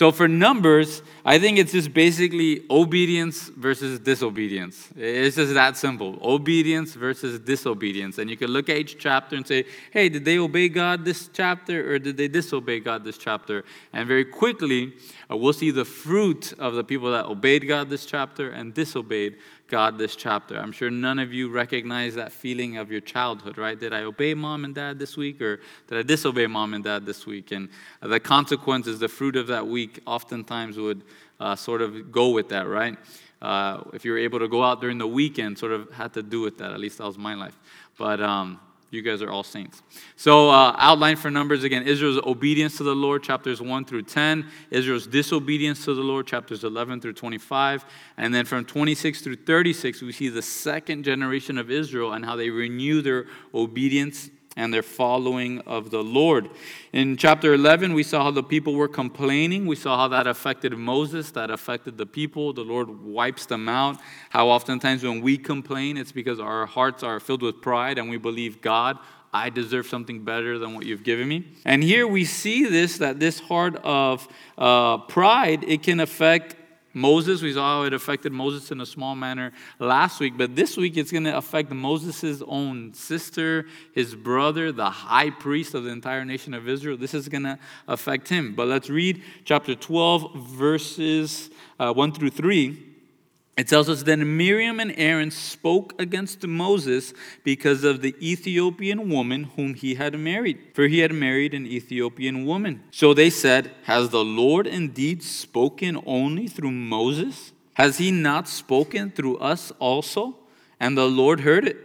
So for numbers, I think it's just basically obedience versus disobedience. It's just that simple. Obedience versus disobedience. And you can look at each chapter and say, hey, did they obey God this chapter or did they disobey God this chapter? And very quickly, uh, we'll see the fruit of the people that obeyed God this chapter and disobeyed God this chapter. I'm sure none of you recognize that feeling of your childhood, right? Did I obey mom and dad this week or did I disobey mom and dad this week? And the consequences, the fruit of that week, oftentimes would uh, sort of go with that, right? Uh, if you were able to go out during the weekend, sort of had to do with that. At least that was my life. But um, you guys are all saints. So, uh, outline for numbers again Israel's obedience to the Lord, chapters 1 through 10. Israel's disobedience to the Lord, chapters 11 through 25. And then from 26 through 36, we see the second generation of Israel and how they renew their obedience and their following of the Lord. In chapter 11, we saw how the people were complaining. We saw how that affected Moses, that affected the people. The Lord wipes them out. How oftentimes when we complain, it's because our hearts are filled with pride and we believe God. I deserve something better than what you've given me. And here we see this that this heart of uh, pride, it can affect Moses, we saw how it affected Moses in a small manner last week, but this week it's going to affect Moses' own sister, his brother, the high priest of the entire nation of Israel. This is going to affect him. But let's read chapter 12, verses uh, 1 through 3. It tells us then Miriam and Aaron spoke against Moses because of the Ethiopian woman whom he had married, for he had married an Ethiopian woman. So they said, Has the Lord indeed spoken only through Moses? Has he not spoken through us also? And the Lord heard it.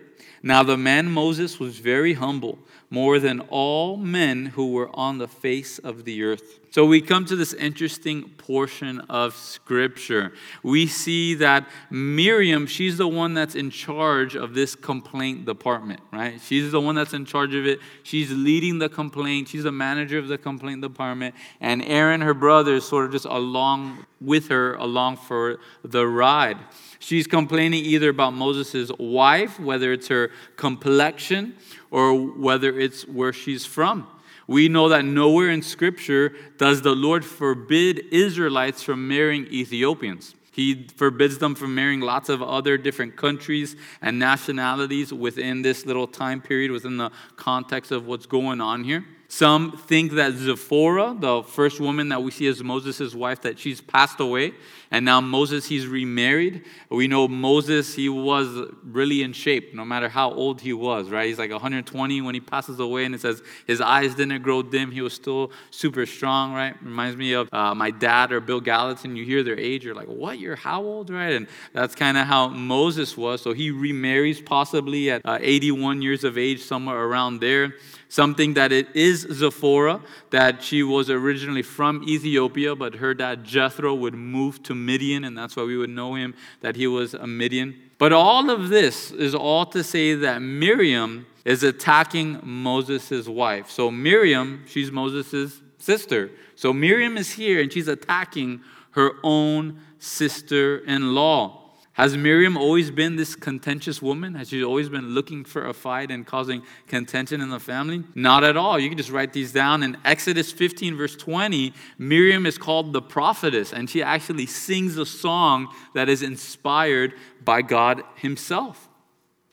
Now the man Moses was very humble, more than all men who were on the face of the earth. So we come to this interesting portion of scripture. We see that Miriam, she's the one that's in charge of this complaint department, right? She's the one that's in charge of it. She's leading the complaint. She's the manager of the complaint department. And Aaron, her brother, is sort of just along with her, along for the ride. She's complaining either about Moses' wife, whether it's her complexion or whether it's where she's from. We know that nowhere in Scripture does the Lord forbid Israelites from marrying Ethiopians. He forbids them from marrying lots of other different countries and nationalities within this little time period, within the context of what's going on here. Some think that Zipporah, the first woman that we see as Moses' wife, that she's passed away, and now Moses, he's remarried. We know Moses, he was really in shape, no matter how old he was, right? He's like 120 when he passes away, and it says his eyes didn't grow dim. He was still super strong, right? Reminds me of uh, my dad or Bill Gallatin. You hear their age, you're like, what? You're how old, right? And that's kind of how Moses was. So he remarries possibly at uh, 81 years of age, somewhere around there something that it is Zipporah, that she was originally from Ethiopia, but her dad Jethro would move to Midian, and that's why we would know him that he was a Midian. But all of this is all to say that Miriam is attacking Moses' wife. So Miriam, she's Moses' sister. So Miriam is here and she's attacking her own sister in law. Has Miriam always been this contentious woman? Has she always been looking for a fight and causing contention in the family? Not at all. You can just write these down. In Exodus 15, verse 20, Miriam is called the prophetess, and she actually sings a song that is inspired by God Himself.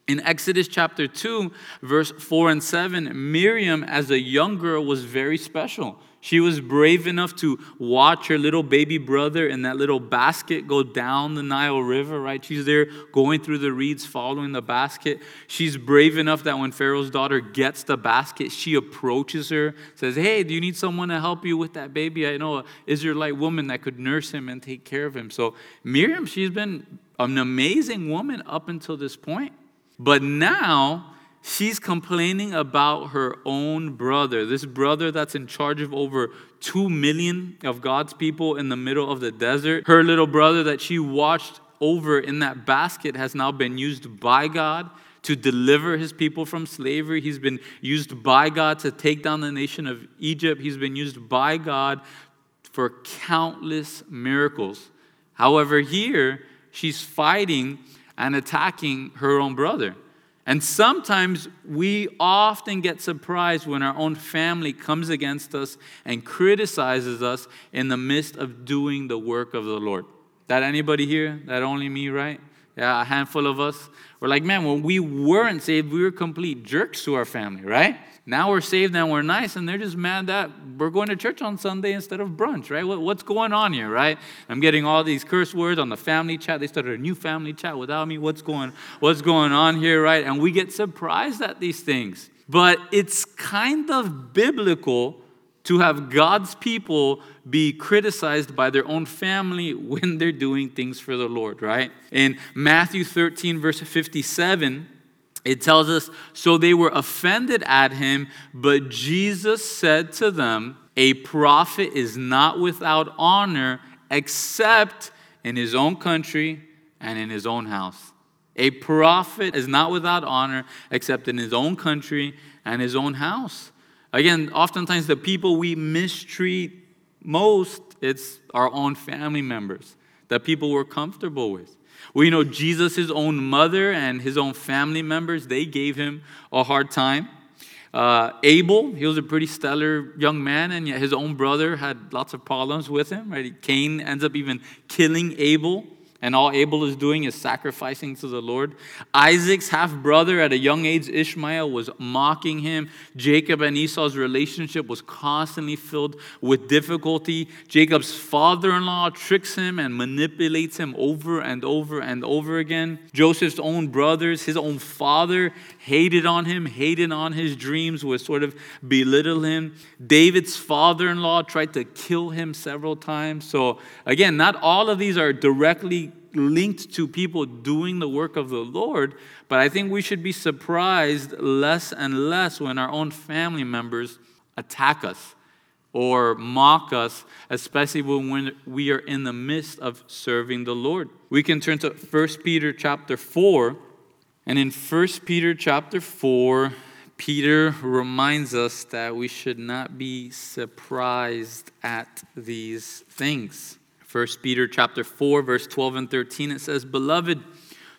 In Exodus chapter 2, verse 4 and 7, Miriam, as a young girl, was very special. She was brave enough to watch her little baby brother in that little basket go down the Nile River, right? She's there going through the reeds, following the basket. She's brave enough that when Pharaoh's daughter gets the basket, she approaches her, says, Hey, do you need someone to help you with that baby? I know an Israelite woman that could nurse him and take care of him. So Miriam, she's been an amazing woman up until this point. But now, she's complaining about her own brother, this brother that's in charge of over 2 million of God's people in the middle of the desert. Her little brother that she watched over in that basket has now been used by God to deliver his people from slavery. He's been used by God to take down the nation of Egypt. He's been used by God for countless miracles. However, here she's fighting and attacking her own brother. And sometimes we often get surprised when our own family comes against us and criticizes us in the midst of doing the work of the Lord. That anybody here? That only me, right? Yeah, a handful of us. We're like, man, when we weren't saved, we were complete jerks to our family, right? Now we're saved and we're nice, and they're just mad that we're going to church on Sunday instead of brunch, right? What's going on here, right? I'm getting all these curse words on the family chat. They started a new family chat without me. What's going, what's going on here, right? And we get surprised at these things. But it's kind of biblical to have God's people be criticized by their own family when they're doing things for the Lord, right? In Matthew 13, verse 57, it tells us, so they were offended at him, but Jesus said to them, A prophet is not without honor except in his own country and in his own house. A prophet is not without honor except in his own country and his own house. Again, oftentimes the people we mistreat most, it's our own family members, the people we're comfortable with. We know Jesus' own mother and his own family members, they gave him a hard time. Uh, Abel, he was a pretty stellar young man, and yet his own brother had lots of problems with him. Right? Cain ends up even killing Abel and all Abel is doing is sacrificing to the Lord. Isaac's half brother at a young age, Ishmael, was mocking him. Jacob and Esau's relationship was constantly filled with difficulty. Jacob's father in law tricks him and manipulates him over and over and over again. Joseph's own brothers, his own father, hated on him, hated on his dreams, would sort of belittle him. David's father in law tried to kill him several times. So, again, not all of these are directly linked to people doing the work of the Lord, but I think we should be surprised less and less when our own family members attack us or mock us, especially when we are in the midst of serving the Lord. We can turn to 1 Peter chapter 4, and in 1 Peter chapter 4, Peter reminds us that we should not be surprised at these things. 1 Peter chapter 4 verse 12 and 13 it says, "Beloved,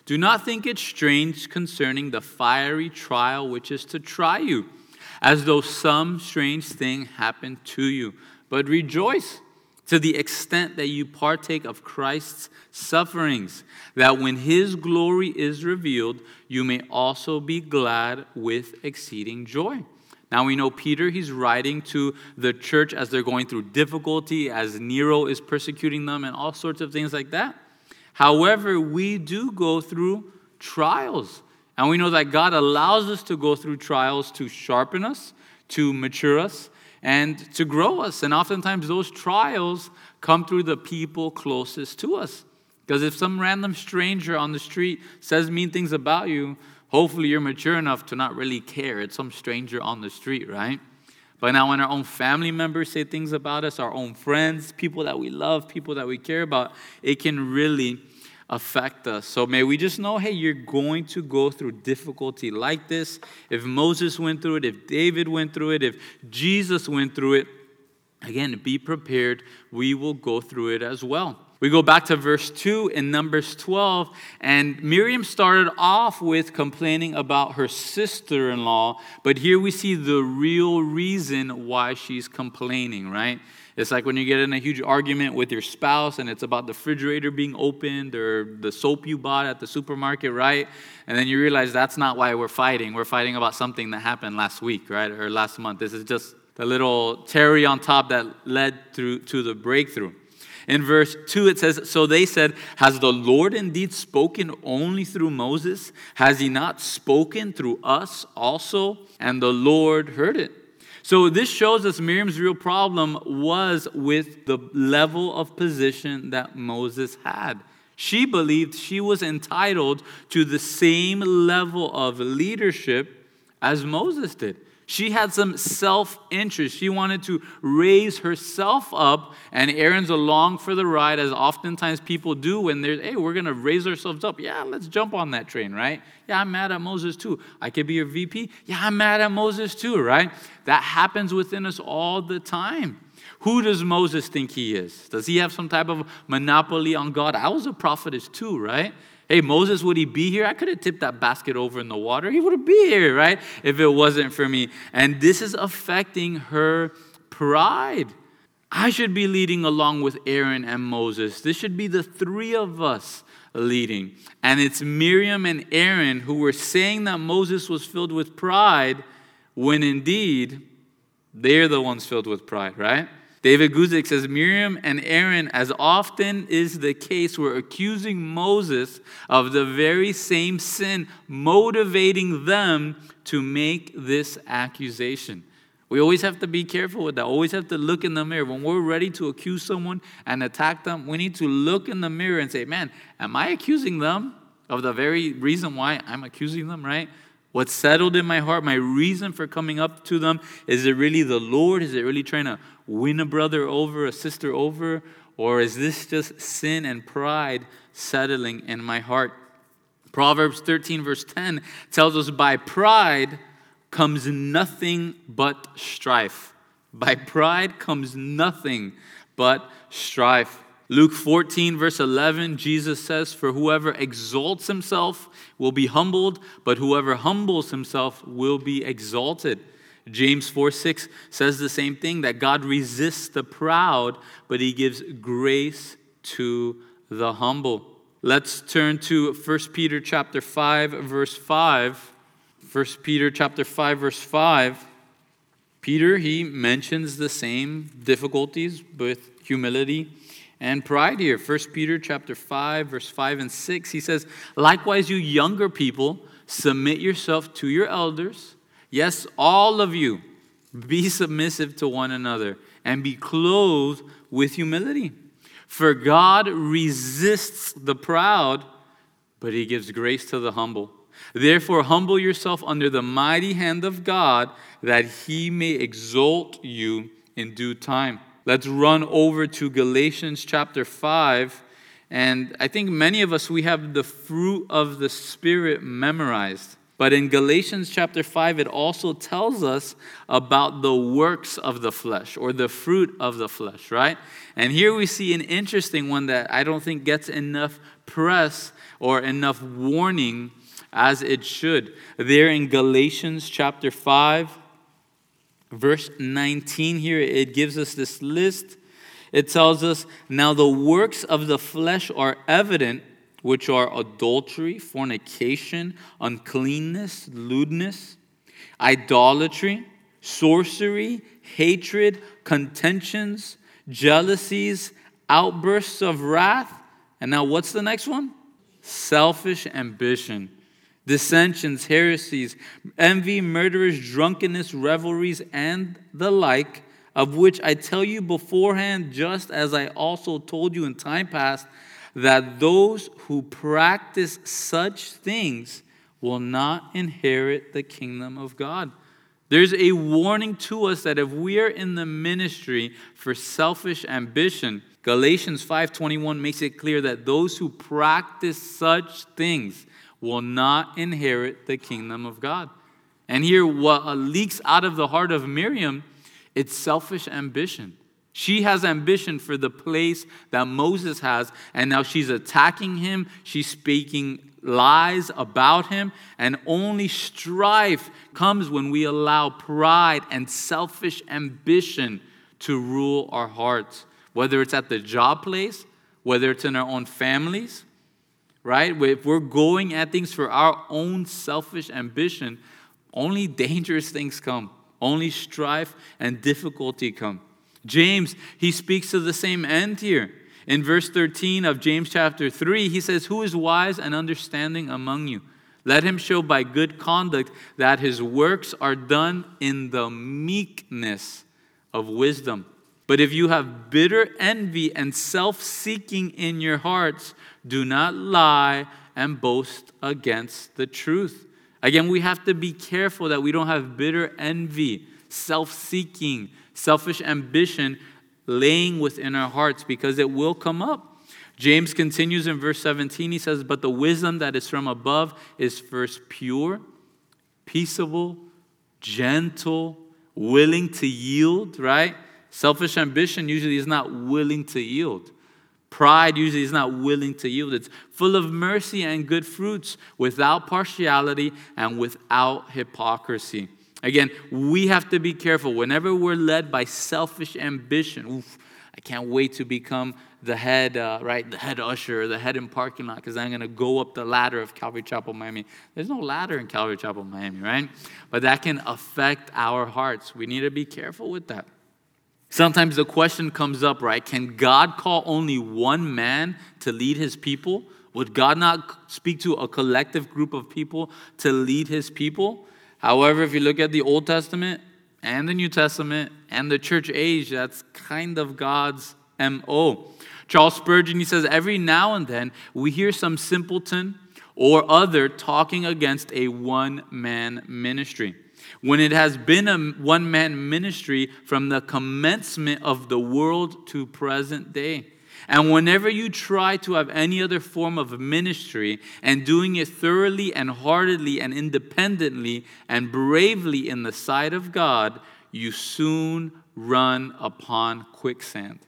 do not think it strange concerning the fiery trial which is to try you, as though some strange thing happened to you, but rejoice to the extent that you partake of Christ's sufferings, that when his glory is revealed, you may also be glad with exceeding joy." Now we know Peter, he's writing to the church as they're going through difficulty, as Nero is persecuting them, and all sorts of things like that. However, we do go through trials. And we know that God allows us to go through trials to sharpen us, to mature us, and to grow us. And oftentimes, those trials come through the people closest to us. Because if some random stranger on the street says mean things about you, Hopefully, you're mature enough to not really care. It's some stranger on the street, right? But now, when our own family members say things about us, our own friends, people that we love, people that we care about, it can really affect us. So, may we just know hey, you're going to go through difficulty like this. If Moses went through it, if David went through it, if Jesus went through it, again, be prepared. We will go through it as well. We go back to verse 2 in Numbers 12, and Miriam started off with complaining about her sister in law, but here we see the real reason why she's complaining, right? It's like when you get in a huge argument with your spouse and it's about the refrigerator being opened or the soap you bought at the supermarket, right? And then you realize that's not why we're fighting. We're fighting about something that happened last week, right? Or last month. This is just the little cherry on top that led through to the breakthrough. In verse 2, it says, So they said, Has the Lord indeed spoken only through Moses? Has he not spoken through us also? And the Lord heard it. So this shows us Miriam's real problem was with the level of position that Moses had. She believed she was entitled to the same level of leadership as Moses did. She had some self interest. She wanted to raise herself up, and Aaron's along for the ride, as oftentimes people do when they're, hey, we're going to raise ourselves up. Yeah, let's jump on that train, right? Yeah, I'm mad at Moses too. I could be your VP. Yeah, I'm mad at Moses too, right? That happens within us all the time. Who does Moses think he is? Does he have some type of monopoly on God? I was a prophetess too, right? Hey, Moses, would he be here? I could have tipped that basket over in the water. He would be here, right? If it wasn't for me. And this is affecting her pride. I should be leading along with Aaron and Moses. This should be the three of us leading. And it's Miriam and Aaron who were saying that Moses was filled with pride when indeed they're the ones filled with pride, right? David Guzik says Miriam and Aaron, as often is the case, were accusing Moses of the very same sin, motivating them to make this accusation. We always have to be careful with that. Always have to look in the mirror. When we're ready to accuse someone and attack them, we need to look in the mirror and say, Man, am I accusing them of the very reason why I'm accusing them, right? What's settled in my heart, my reason for coming up to them, is it really the Lord? Is it really trying to win a brother over, a sister over? Or is this just sin and pride settling in my heart? Proverbs 13, verse 10 tells us by pride, comes nothing but strife. By pride comes nothing but strife. Luke 14, verse 11, Jesus says, For whoever exalts himself will be humbled, but whoever humbles himself will be exalted. James 4 6 says the same thing that God resists the proud, but he gives grace to the humble. Let's turn to 1 Peter chapter 5, verse 5. 1 Peter chapter 5 verse 5 Peter he mentions the same difficulties with humility and pride here. 1 Peter chapter 5 verse 5 and 6 he says likewise you younger people submit yourself to your elders. Yes all of you be submissive to one another and be clothed with humility. For God resists the proud but he gives grace to the humble. Therefore, humble yourself under the mighty hand of God, that he may exalt you in due time. Let's run over to Galatians chapter 5. And I think many of us, we have the fruit of the Spirit memorized. But in Galatians chapter 5, it also tells us about the works of the flesh or the fruit of the flesh, right? And here we see an interesting one that I don't think gets enough press or enough warning as it should. There in Galatians chapter 5, verse 19, here it gives us this list. It tells us, Now the works of the flesh are evident, which are adultery, fornication, uncleanness, lewdness, idolatry, sorcery, hatred, contentions, jealousies, outbursts of wrath. And now what's the next one? Selfish ambition dissensions, heresies, envy, murderers, drunkenness, revelries, and the like, of which I tell you beforehand, just as I also told you in time past, that those who practice such things will not inherit the kingdom of God. There's a warning to us that if we are in the ministry for selfish ambition, Galatians 5:21 makes it clear that those who practice such things will not inherit the kingdom of God. And here, what uh, leaks out of the heart of Miriam, it's selfish ambition. She has ambition for the place that Moses has, and now she's attacking him. She's speaking lies about him, and only strife comes when we allow pride and selfish ambition to rule our hearts, whether it's at the job place, whether it's in our own families, right? If we're going at things for our own selfish ambition, only dangerous things come, only strife and difficulty come. James, he speaks to the same end here. In verse 13 of James chapter 3, he says, Who is wise and understanding among you? Let him show by good conduct that his works are done in the meekness of wisdom. But if you have bitter envy and self seeking in your hearts, do not lie and boast against the truth. Again, we have to be careful that we don't have bitter envy, self seeking, selfish ambition laying within our hearts because it will come up. James continues in verse 17. He says, But the wisdom that is from above is first pure, peaceable, gentle, willing to yield, right? Selfish ambition usually is not willing to yield. Pride usually is not willing to yield. It's full of mercy and good fruits, without partiality and without hypocrisy. Again, we have to be careful. Whenever we're led by selfish ambition, oof, I can't wait to become the head, uh, right, the head usher, the head in parking lot, because I'm going to go up the ladder of Calvary Chapel, Miami. There's no ladder in Calvary Chapel, Miami, right? But that can affect our hearts. We need to be careful with that. Sometimes the question comes up, right? Can God call only one man to lead his people? Would God not speak to a collective group of people to lead his people? However, if you look at the Old Testament and the New Testament and the church age, that's kind of God's MO. Charles Spurgeon, he says, every now and then we hear some simpleton or other talking against a one man ministry. When it has been a one man ministry from the commencement of the world to present day. And whenever you try to have any other form of ministry and doing it thoroughly and heartedly and independently and bravely in the sight of God, you soon run upon quicksand.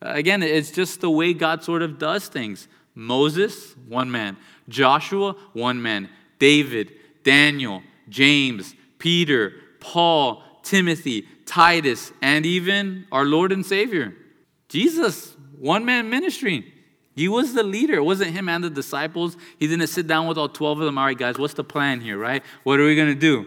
Again, it's just the way God sort of does things. Moses, one man. Joshua, one man. David, Daniel, James, Peter, Paul, Timothy, Titus, and even our Lord and Savior. Jesus, one man ministry. He was the leader. It wasn't him and the disciples. He didn't sit down with all 12 of them. All right, guys, what's the plan here, right? What are we going to do?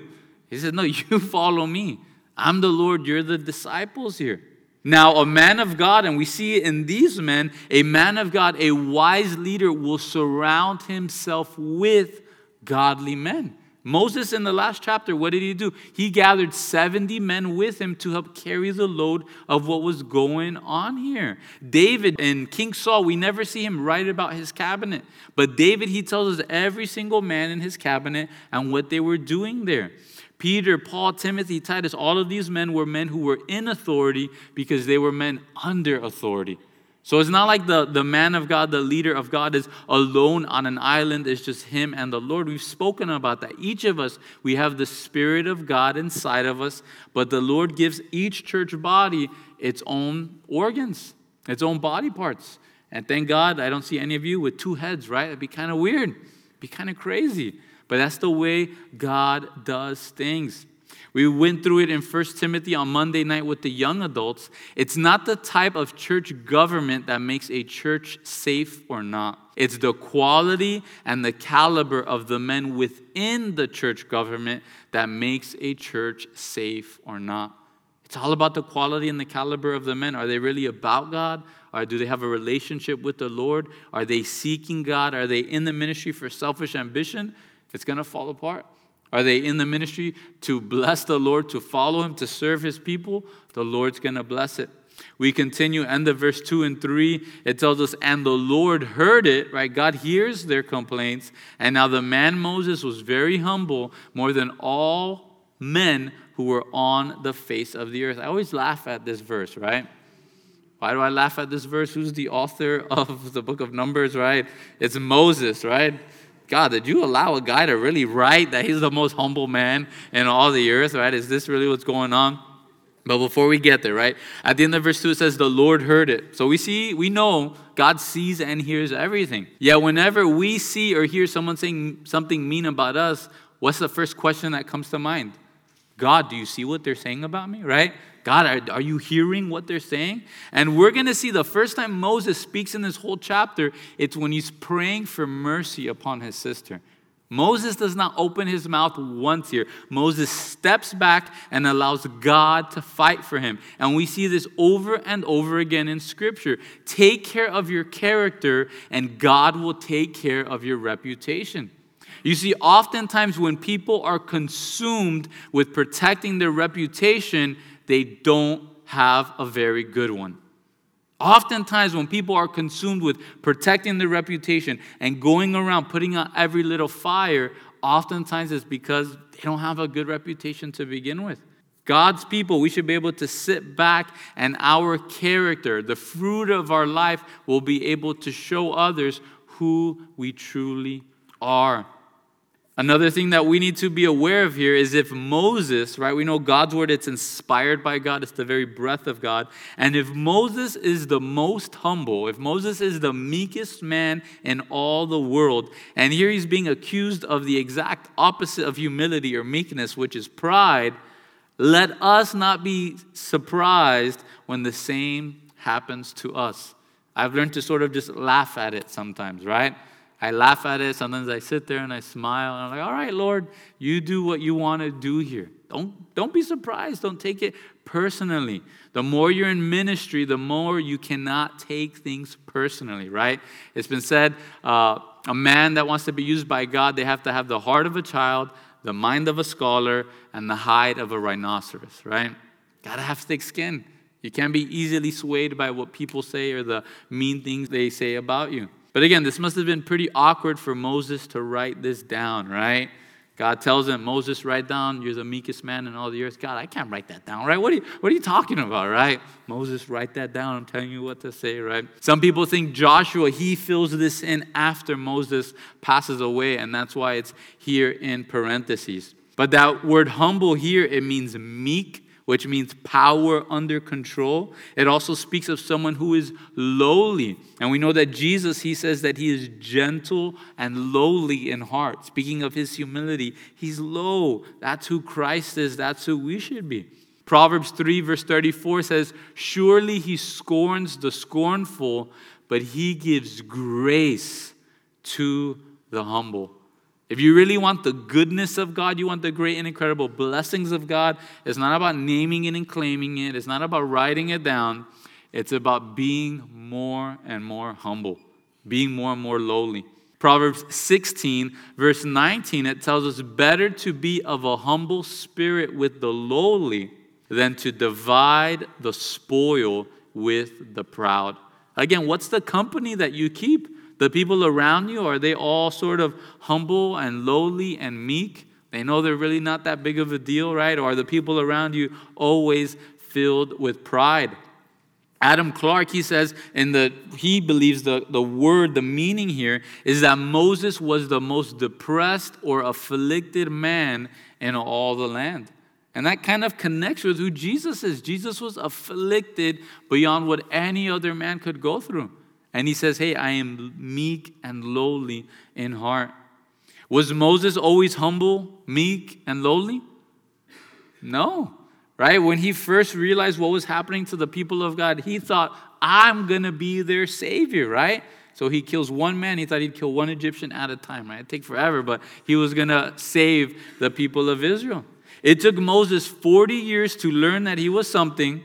He said, No, you follow me. I'm the Lord. You're the disciples here. Now, a man of God, and we see in these men, a man of God, a wise leader will surround himself with godly men. Moses, in the last chapter, what did he do? He gathered 70 men with him to help carry the load of what was going on here. David and King Saul, we never see him write about his cabinet. But David, he tells us every single man in his cabinet and what they were doing there. Peter, Paul, Timothy, Titus, all of these men were men who were in authority because they were men under authority. So it's not like the, the man of God, the leader of God, is alone on an island. It's just him and the Lord. We've spoken about that. Each of us, we have the Spirit of God inside of us, but the Lord gives each church body its own organs, its own body parts. And thank God I don't see any of you with two heads, right? It'd be kind of weird, It'd be kind of crazy. But that's the way God does things. We went through it in 1 Timothy on Monday night with the young adults. It's not the type of church government that makes a church safe or not. It's the quality and the caliber of the men within the church government that makes a church safe or not. It's all about the quality and the caliber of the men. Are they really about God? Or do they have a relationship with the Lord? Are they seeking God? Are they in the ministry for selfish ambition? It's going to fall apart. Are they in the ministry to bless the Lord, to follow Him, to serve His people? The Lord's going to bless it. We continue, end of verse 2 and 3. It tells us, And the Lord heard it, right? God hears their complaints. And now the man Moses was very humble, more than all men who were on the face of the earth. I always laugh at this verse, right? Why do I laugh at this verse? Who's the author of the book of Numbers, right? It's Moses, right? God, did you allow a guy to really write that he's the most humble man in all the earth, right? Is this really what's going on? But before we get there, right? At the end of verse 2, it says, The Lord heard it. So we see, we know God sees and hears everything. Yet whenever we see or hear someone saying something mean about us, what's the first question that comes to mind? God, do you see what they're saying about me, right? God, are, are you hearing what they're saying? And we're going to see the first time Moses speaks in this whole chapter, it's when he's praying for mercy upon his sister. Moses does not open his mouth once here. Moses steps back and allows God to fight for him. And we see this over and over again in Scripture. Take care of your character, and God will take care of your reputation. You see, oftentimes when people are consumed with protecting their reputation, they don't have a very good one. Oftentimes, when people are consumed with protecting their reputation and going around putting out every little fire, oftentimes it's because they don't have a good reputation to begin with. God's people, we should be able to sit back and our character, the fruit of our life, will be able to show others who we truly are. Another thing that we need to be aware of here is if Moses, right, we know God's word, it's inspired by God, it's the very breath of God. And if Moses is the most humble, if Moses is the meekest man in all the world, and here he's being accused of the exact opposite of humility or meekness, which is pride, let us not be surprised when the same happens to us. I've learned to sort of just laugh at it sometimes, right? I laugh at it. Sometimes I sit there and I smile. And I'm like, all right, Lord, you do what you want to do here. Don't, don't be surprised. Don't take it personally. The more you're in ministry, the more you cannot take things personally, right? It's been said uh, a man that wants to be used by God, they have to have the heart of a child, the mind of a scholar, and the hide of a rhinoceros, right? Gotta have thick skin. You can't be easily swayed by what people say or the mean things they say about you. But again, this must have been pretty awkward for Moses to write this down, right? God tells him, Moses, write down, you're the meekest man in all the earth. God, I can't write that down, right? What are you, what are you talking about, right? Moses, write that down. I'm telling you what to say, right? Some people think Joshua, he fills this in after Moses passes away, and that's why it's here in parentheses. But that word humble here, it means meek which means power under control. It also speaks of someone who is lowly. And we know that Jesus, he says that he is gentle and lowly in heart. Speaking of his humility, he's low. That's who Christ is, that's who we should be. Proverbs 3, verse 34 says, Surely he scorns the scornful, but he gives grace to the humble. If you really want the goodness of God, you want the great and incredible blessings of God, it's not about naming it and claiming it, it's not about writing it down. It's about being more and more humble, being more and more lowly. Proverbs 16, verse 19, it tells us better to be of a humble spirit with the lowly than to divide the spoil with the proud. Again, what's the company that you keep? The people around you, are they all sort of humble and lowly and meek? They know they're really not that big of a deal, right? Or are the people around you always filled with pride? Adam Clarke, he says, in the he believes the, the word, the meaning here is that Moses was the most depressed or afflicted man in all the land. And that kind of connects with who Jesus is. Jesus was afflicted beyond what any other man could go through. And he says, Hey, I am meek and lowly in heart. Was Moses always humble, meek, and lowly? No, right? When he first realized what was happening to the people of God, he thought, I'm going to be their savior, right? So he kills one man. He thought he'd kill one Egyptian at a time, right? It'd take forever, but he was going to save the people of Israel. It took Moses 40 years to learn that he was something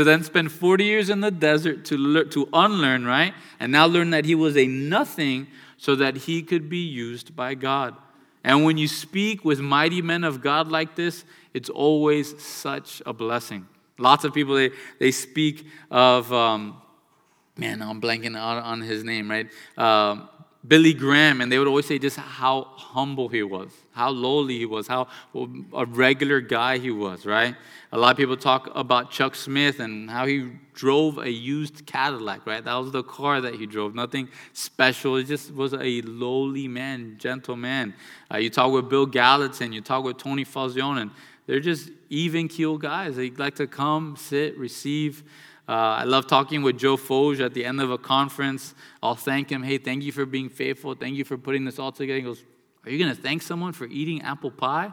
to then spend 40 years in the desert to, learn, to unlearn, right? And now learn that he was a nothing so that he could be used by God. And when you speak with mighty men of God like this, it's always such a blessing. Lots of people, they, they speak of, um, man, I'm blanking out on his name, right? Uh, Billy Graham, and they would always say just how humble he was, how lowly he was, how a regular guy he was, right? A lot of people talk about Chuck Smith and how he drove a used Cadillac, right? That was the car that he drove, nothing special. It just was a lowly man, gentle man. Uh, you talk with Bill Gallatin, you talk with Tony Falzone, and they're just even keel guys. They like to come, sit, receive. Uh, I love talking with Joe Focht at the end of a conference. I'll thank him. Hey, thank you for being faithful. Thank you for putting this all together. He goes, Are you going to thank someone for eating apple pie?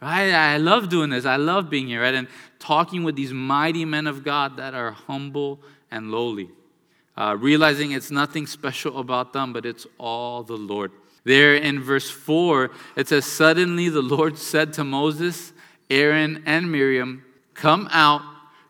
Right? I love doing this. I love being here, right? And talking with these mighty men of God that are humble and lowly. Uh, realizing it's nothing special about them, but it's all the Lord. There in verse 4, it says, Suddenly the Lord said to Moses, Aaron, and Miriam, Come out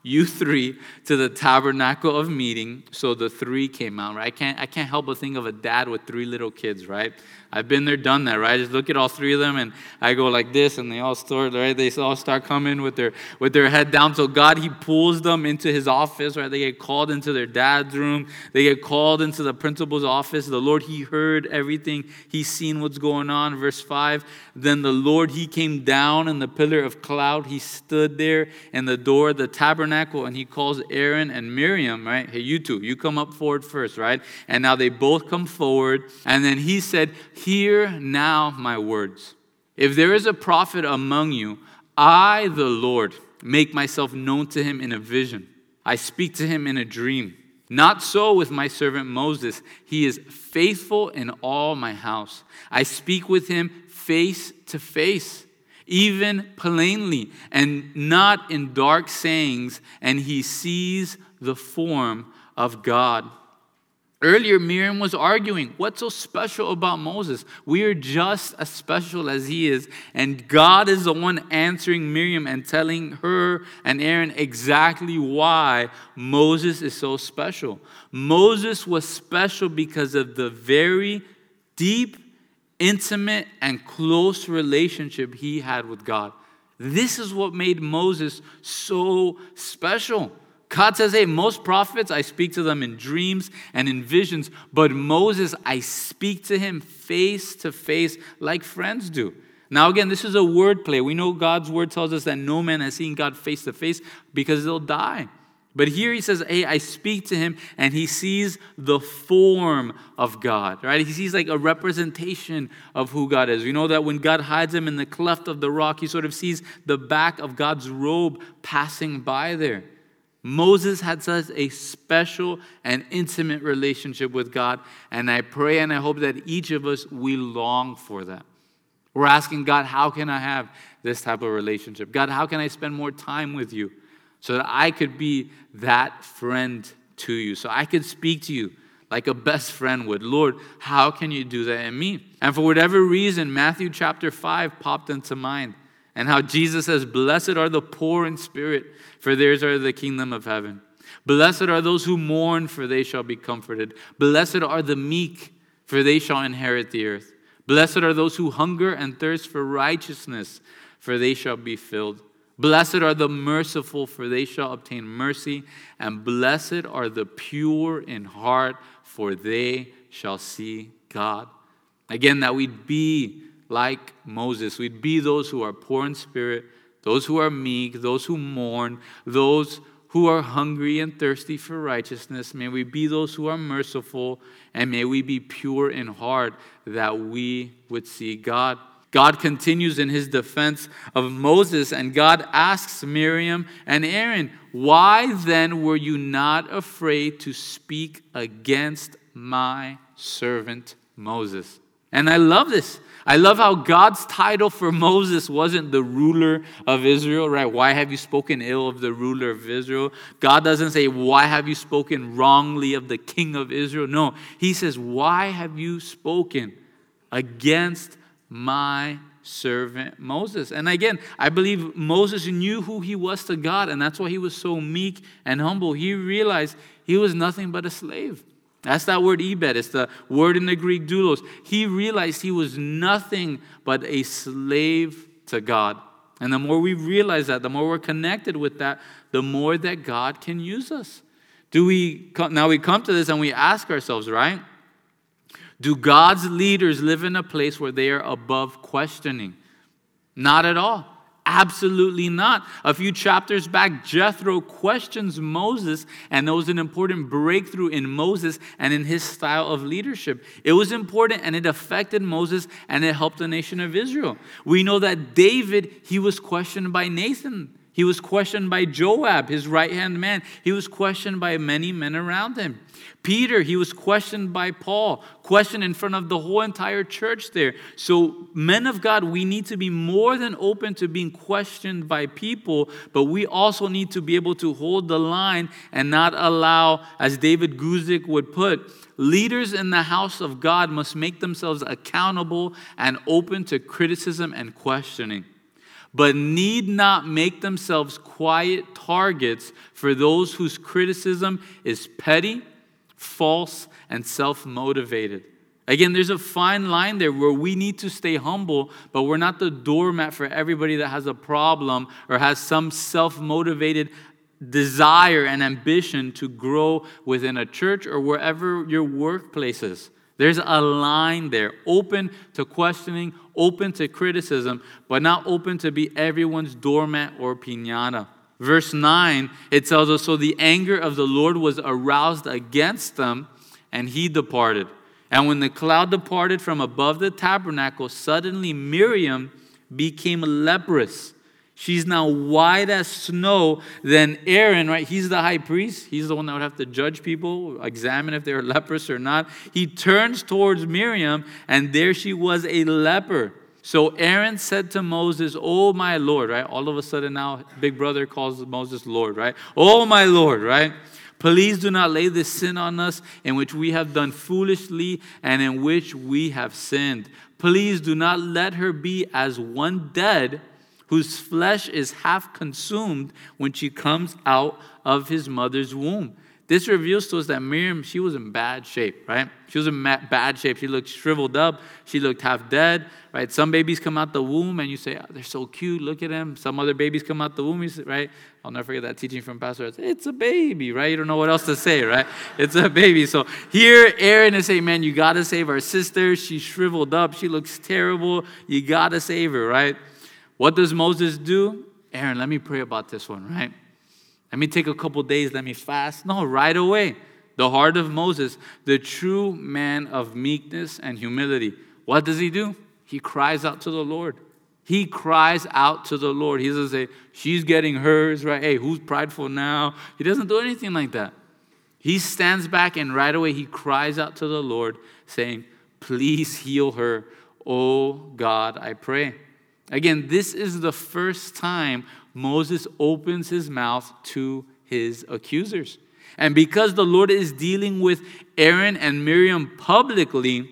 you three to the tabernacle of meeting. So the three came out, right? I can't, I can't help but think of a dad with three little kids, right? I've been there, done that, right? I just look at all three of them and I go like this, and they all start, right? They all start coming with their with their head down. So God, He pulls them into His office, right? They get called into their dad's room. They get called into the principal's office. The Lord, He heard everything. He's seen what's going on. Verse five. Then the Lord, He came down in the pillar of cloud. He stood there in the door of the tabernacle, and He calls Aaron and Miriam, right? Hey, you two, you come up forward first, right? And now they both come forward, and then He said Hear now my words. If there is a prophet among you, I, the Lord, make myself known to him in a vision. I speak to him in a dream. Not so with my servant Moses. He is faithful in all my house. I speak with him face to face, even plainly, and not in dark sayings, and he sees the form of God. Earlier, Miriam was arguing, What's so special about Moses? We are just as special as he is. And God is the one answering Miriam and telling her and Aaron exactly why Moses is so special. Moses was special because of the very deep, intimate, and close relationship he had with God. This is what made Moses so special. God says, Hey, most prophets, I speak to them in dreams and in visions, but Moses, I speak to him face to face like friends do. Now, again, this is a word play. We know God's word tells us that no man has seen God face to face because they'll die. But here he says, Hey, I speak to him, and he sees the form of God, right? He sees like a representation of who God is. We know that when God hides him in the cleft of the rock, he sort of sees the back of God's robe passing by there. Moses had such a special and intimate relationship with God, and I pray and I hope that each of us, we long for that. We're asking God, how can I have this type of relationship? God, how can I spend more time with you so that I could be that friend to you, so I could speak to you like a best friend would? Lord, how can you do that in me? And for whatever reason, Matthew chapter 5 popped into mind and how Jesus says, Blessed are the poor in spirit, for theirs are the kingdom of heaven. Blessed are those who mourn, for they shall be comforted. Blessed are the meek, for they shall inherit the earth. Blessed are those who hunger and thirst for righteousness, for they shall be filled. Blessed are the merciful, for they shall obtain mercy. And blessed are the pure in heart, for they shall see God. Again, that we'd be like Moses. We'd be those who are poor in spirit, those who are meek, those who mourn, those who are hungry and thirsty for righteousness. May we be those who are merciful, and may we be pure in heart that we would see God. God continues in his defense of Moses, and God asks Miriam and Aaron, Why then were you not afraid to speak against my servant Moses? And I love this. I love how God's title for Moses wasn't the ruler of Israel, right? Why have you spoken ill of the ruler of Israel? God doesn't say, Why have you spoken wrongly of the king of Israel? No, he says, Why have you spoken against my servant Moses? And again, I believe Moses knew who he was to God, and that's why he was so meek and humble. He realized he was nothing but a slave. That's that word ebed. It's the word in the Greek doulos. He realized he was nothing but a slave to God. And the more we realize that, the more we're connected with that, the more that God can use us. Do we now we come to this and we ask ourselves, right? Do God's leaders live in a place where they are above questioning? Not at all. Absolutely not. A few chapters back, Jethro questions Moses, and there was an important breakthrough in Moses and in his style of leadership. It was important and it affected Moses and it helped the nation of Israel. We know that David, he was questioned by Nathan. He was questioned by Joab, his right hand man. He was questioned by many men around him. Peter, he was questioned by Paul, questioned in front of the whole entire church there. So, men of God, we need to be more than open to being questioned by people, but we also need to be able to hold the line and not allow, as David Guzik would put, leaders in the house of God must make themselves accountable and open to criticism and questioning but need not make themselves quiet targets for those whose criticism is petty, false, and self motivated. Again, there's a fine line there where we need to stay humble, but we're not the doormat for everybody that has a problem or has some self motivated desire and ambition to grow within a church or wherever your workplace is. There's a line there, open to questioning, open to criticism, but not open to be everyone's doormat or pinata. Verse 9, it tells us So the anger of the Lord was aroused against them, and he departed. And when the cloud departed from above the tabernacle, suddenly Miriam became leprous. She's now white as snow. Then Aaron, right? He's the high priest. He's the one that would have to judge people, examine if they're leprous or not. He turns towards Miriam, and there she was a leper. So Aaron said to Moses, Oh, my Lord, right? All of a sudden now, big brother calls Moses Lord, right? Oh, my Lord, right? Please do not lay this sin on us in which we have done foolishly and in which we have sinned. Please do not let her be as one dead whose flesh is half consumed when she comes out of his mother's womb. This reveals to us that Miriam, she was in bad shape, right? She was in bad shape. She looked shriveled up. She looked half dead, right? Some babies come out the womb and you say, oh, they're so cute. Look at them. Some other babies come out the womb, right? I'll never forget that teaching from Pastor. It's a baby, right? You don't know what else to say, right? It's a baby. So here, Aaron is saying, man, you got to save our sister. She's shriveled up. She looks terrible. You got to save her, right? What does Moses do? Aaron, let me pray about this one, right? Let me take a couple days, let me fast. No, right away. The heart of Moses, the true man of meekness and humility. What does he do? He cries out to the Lord. He cries out to the Lord. He doesn't say, She's getting hers, right? Hey, who's prideful now? He doesn't do anything like that. He stands back and right away he cries out to the Lord, saying, Please heal her. Oh God, I pray. Again, this is the first time Moses opens his mouth to his accusers. And because the Lord is dealing with Aaron and Miriam publicly,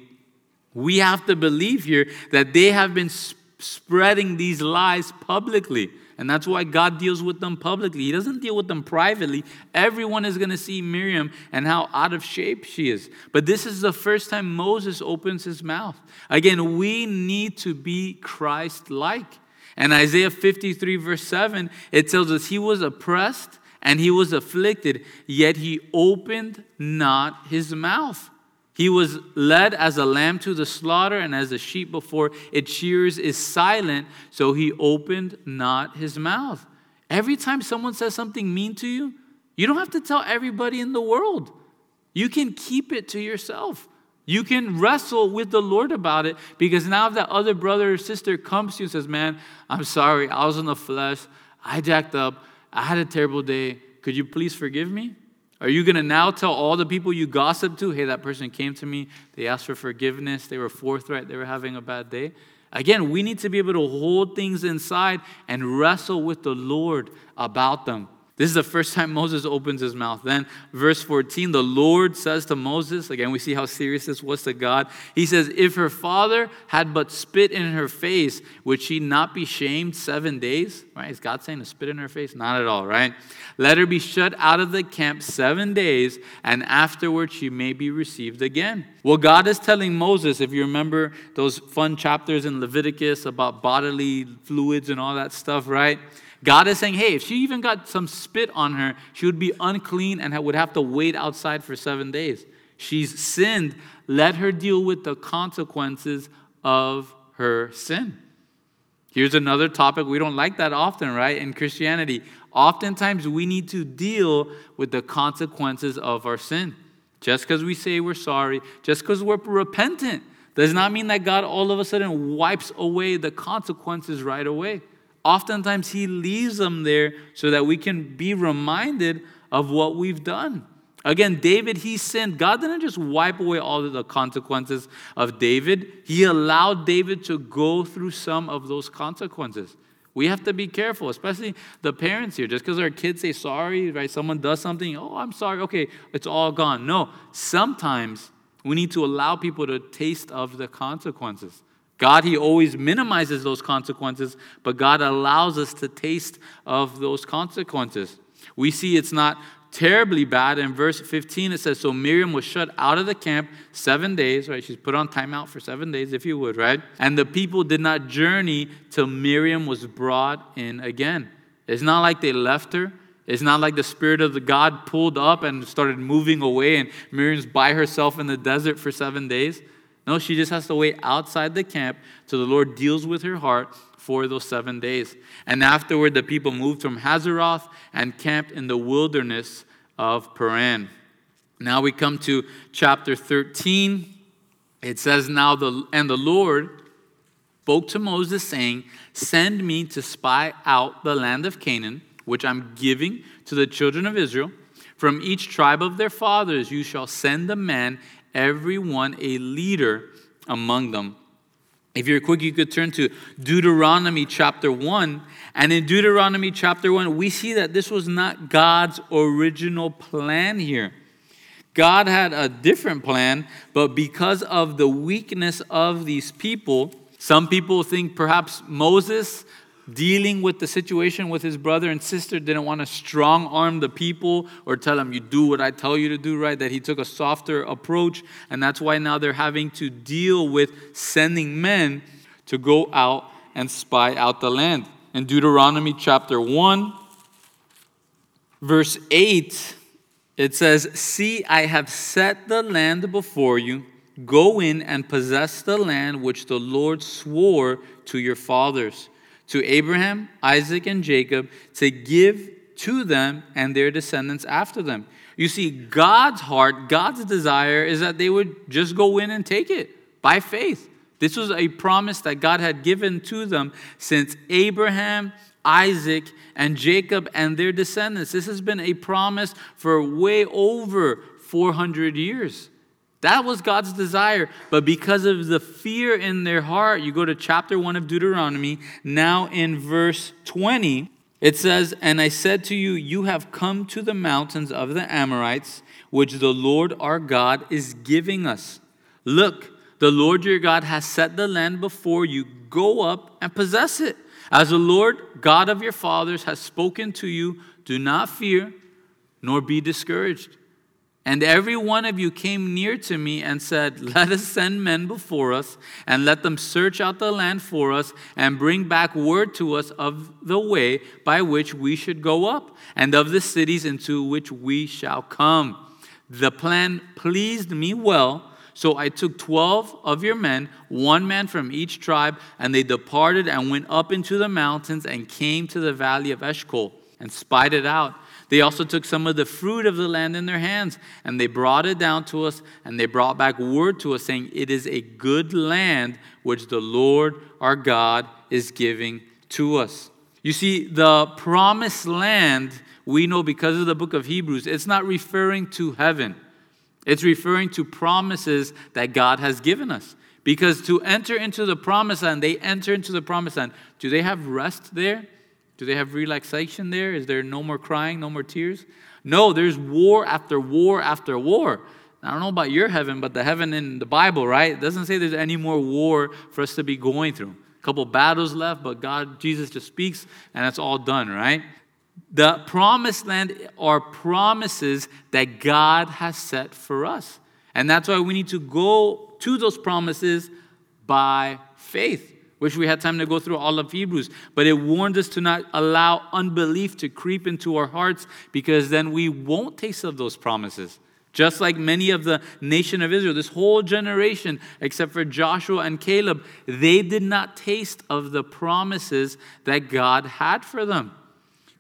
we have to believe here that they have been sp- spreading these lies publicly. And that's why God deals with them publicly. He doesn't deal with them privately. Everyone is going to see Miriam and how out of shape she is. But this is the first time Moses opens his mouth. Again, we need to be Christ like. And Isaiah 53, verse 7, it tells us he was oppressed and he was afflicted, yet he opened not his mouth. He was led as a lamb to the slaughter, and as a sheep before its shears is silent, so he opened not his mouth. Every time someone says something mean to you, you don't have to tell everybody in the world. You can keep it to yourself. You can wrestle with the Lord about it because now if that other brother or sister comes to you and says, Man, I'm sorry, I was in the flesh, I jacked up, I had a terrible day, could you please forgive me? Are you going to now tell all the people you gossip to, hey, that person came to me, they asked for forgiveness, they were forthright, they were having a bad day? Again, we need to be able to hold things inside and wrestle with the Lord about them. This is the first time Moses opens his mouth. Then, verse 14, the Lord says to Moses, again, we see how serious this was to God. He says, If her father had but spit in her face, would she not be shamed seven days? Right? Is God saying to spit in her face? Not at all, right? Let her be shut out of the camp seven days, and afterward she may be received again. Well, God is telling Moses, if you remember those fun chapters in Leviticus about bodily fluids and all that stuff, right? God is saying, hey, if she even got some spit on her, she would be unclean and would have to wait outside for seven days. She's sinned. Let her deal with the consequences of her sin. Here's another topic we don't like that often, right? In Christianity, oftentimes we need to deal with the consequences of our sin. Just because we say we're sorry, just because we're repentant, does not mean that God all of a sudden wipes away the consequences right away. Oftentimes, He leaves them there so that we can be reminded of what we've done. Again, David, he sinned. God didn't just wipe away all of the consequences of David, He allowed David to go through some of those consequences. We have to be careful, especially the parents here. Just because our kids say sorry, right? Someone does something, oh, I'm sorry, okay, it's all gone. No, sometimes we need to allow people to taste of the consequences. God, He always minimizes those consequences, but God allows us to taste of those consequences. We see it's not terribly bad. In verse 15, it says, So Miriam was shut out of the camp seven days, right? She's put on timeout for seven days, if you would, right? And the people did not journey till Miriam was brought in again. It's not like they left her. It's not like the Spirit of the God pulled up and started moving away, and Miriam's by herself in the desert for seven days. No, she just has to wait outside the camp till the Lord deals with her heart for those seven days. And afterward, the people moved from Hazeroth and camped in the wilderness of Paran. Now we come to chapter 13. It says, Now the and the Lord spoke to Moses, saying, Send me to spy out the land of Canaan, which I'm giving to the children of Israel. From each tribe of their fathers you shall send a man, every one a leader among them. If you're quick, you could turn to Deuteronomy chapter 1. And in Deuteronomy chapter 1, we see that this was not God's original plan here. God had a different plan, but because of the weakness of these people, some people think perhaps Moses dealing with the situation with his brother and sister didn't want to strong arm the people or tell them you do what i tell you to do right? That he took a softer approach. And that's why now they're having to deal with sending men to go out and spy out the land. In deuteronomy chapter 1 verse 8 it says see i have set the land before you. Go in and possess the land which the lord swore to your fathers to Abraham, Isaac, and Jacob to give to them and their descendants after them. You see, God's heart, God's desire is that they would just go in and take it by faith. This was a promise that God had given to them since Abraham, Isaac, and Jacob and their descendants. This has been a promise for way over 400 years. That was God's desire. But because of the fear in their heart, you go to chapter 1 of Deuteronomy, now in verse 20, it says, And I said to you, You have come to the mountains of the Amorites, which the Lord our God is giving us. Look, the Lord your God has set the land before you. Go up and possess it. As the Lord God of your fathers has spoken to you, do not fear, nor be discouraged. And every one of you came near to me and said, Let us send men before us, and let them search out the land for us, and bring back word to us of the way by which we should go up, and of the cities into which we shall come. The plan pleased me well. So I took 12 of your men, one man from each tribe, and they departed and went up into the mountains and came to the valley of Eshcol and spied it out. They also took some of the fruit of the land in their hands, and they brought it down to us, and they brought back word to us, saying, It is a good land which the Lord our God is giving to us. You see, the promised land, we know because of the book of Hebrews, it's not referring to heaven. It's referring to promises that God has given us. Because to enter into the promised land, they enter into the promised land. Do they have rest there? Do they have relaxation there? Is there no more crying, no more tears? No, there's war after war after war. I don't know about your heaven, but the heaven in the Bible, right? It doesn't say there's any more war for us to be going through. A couple battles left, but God, Jesus just speaks and it's all done, right? The promised land are promises that God has set for us. And that's why we need to go to those promises by faith. Wish we had time to go through all of Hebrews, but it warned us to not allow unbelief to creep into our hearts because then we won't taste of those promises. Just like many of the nation of Israel, this whole generation, except for Joshua and Caleb, they did not taste of the promises that God had for them.